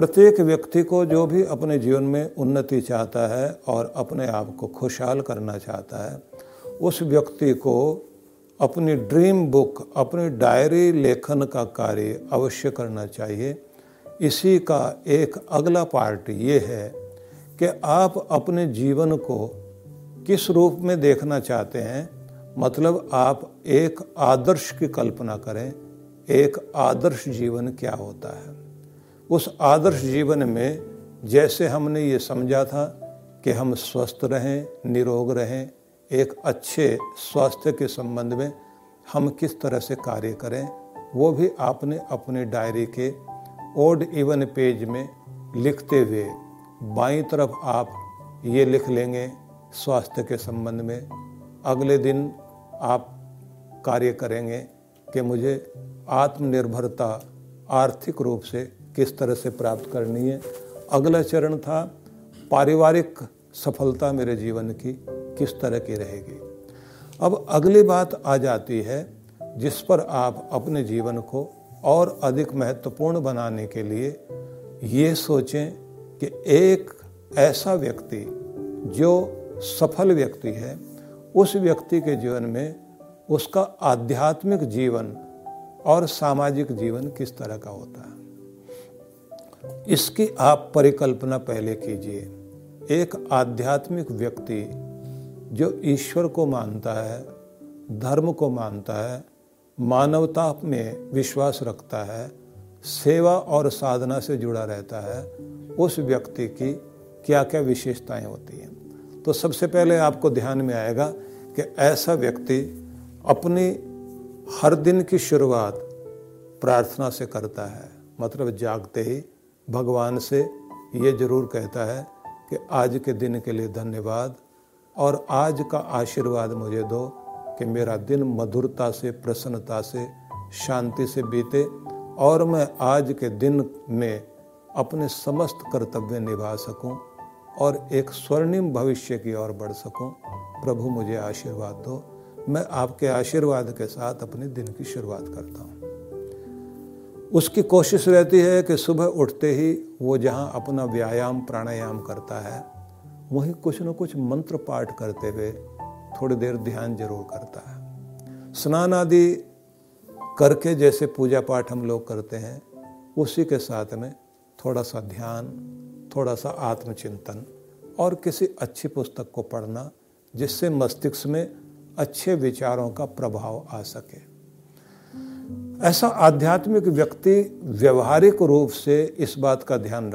प्रत्येक व्यक्ति को जो भी अपने जीवन में उन्नति चाहता है और अपने आप को खुशहाल करना चाहता है, उस व्यक्ति को अपनी ड्रीम बुक, अपनी डायरी लेखन का कार्य अवश्य करना चाहिए। इसी का एक अगला पार्ट ये है कि आप अपने जीवन को किस रूप में देखना चाहते हैं। मतलब आप एक आदर्श की कल्पना करें, एक आदर्श जीवन क्या होता है। उस आदर्श जीवन में जैसे हमने ये समझा था कि हम स्वस्थ रहें, निरोग रहें, एक अच्छे स्वास्थ्य के संबंध में हम किस तरह से कार्य करें, वो भी आपने अपने डायरी के ओड इवन पेज में लिखते हुए बाई तरफ़ आप ये लिख लेंगे स्वास्थ्य के संबंध में। अगले दिन आप कार्य करेंगे कि मुझे आत्मनिर्भरता आर्थिक रूप से किस तरह से प्राप्त करनी है। अगला चरण था पारिवारिक सफलता मेरे जीवन की किस तरह की रहेगी। अब अगली बात आ जाती है जिस पर आप अपने जीवन को और अधिक महत्वपूर्ण बनाने के लिए ये सोचें कि एक ऐसा व्यक्ति जो सफल व्यक्ति है, उस व्यक्ति के जीवन में उसका आध्यात्मिक जीवन और सामाजिक जीवन किस तरह का होता है। इसकी आप परिकल्पना पहले कीजिए। एक आध्यात्मिक व्यक्ति जो ईश्वर को मानता है, धर्म को मानता है, मानवता में विश्वास रखता है, सेवा और साधना से जुड़ा रहता है, उस व्यक्ति की क्या क्या विशेषताएँ होती हैं। तो सबसे पहले आपको ध्यान में आएगा कि ऐसा व्यक्ति अपनी हर दिन की शुरुआत प्रार्थना से करता है। मतलब जागते ही भगवान से ये ज़रूर कहता है कि आज के दिन के लिए धन्यवाद और आज का आशीर्वाद मुझे दो कि मेरा दिन मधुरता से, प्रसन्नता से, शांति से बीते और मैं आज के दिन में अपने समस्त कर्तव्य निभा सकूँ और एक स्वर्णिम भविष्य की ओर बढ़ सकूँ। प्रभु मुझे आशीर्वाद दो। मैं आपके आशीर्वाद के साथ अपने दिन की शुरुआत करता हूँ। उसकी कोशिश रहती है कि सुबह उठते ही वो जहाँ अपना व्यायाम, प्राणायाम करता है, वहीं कुछ न कुछ मंत्र पाठ करते हुए थोड़ी देर ध्यान ज़रूर करता है। स्नान आदि करके जैसे पूजा पाठ हम लोग करते हैं, उसी के साथ में थोड़ा सा ध्यान, थोड़ा सा आत्मचिंतन और किसी अच्छी पुस्तक को पढ़ना, जिससे मस्तिष्क में अच्छे विचारों का प्रभाव आ सके। ऐसा आध्यात्मिक व्यक्ति व्यवहारिक रूप से इस बात का ध्यान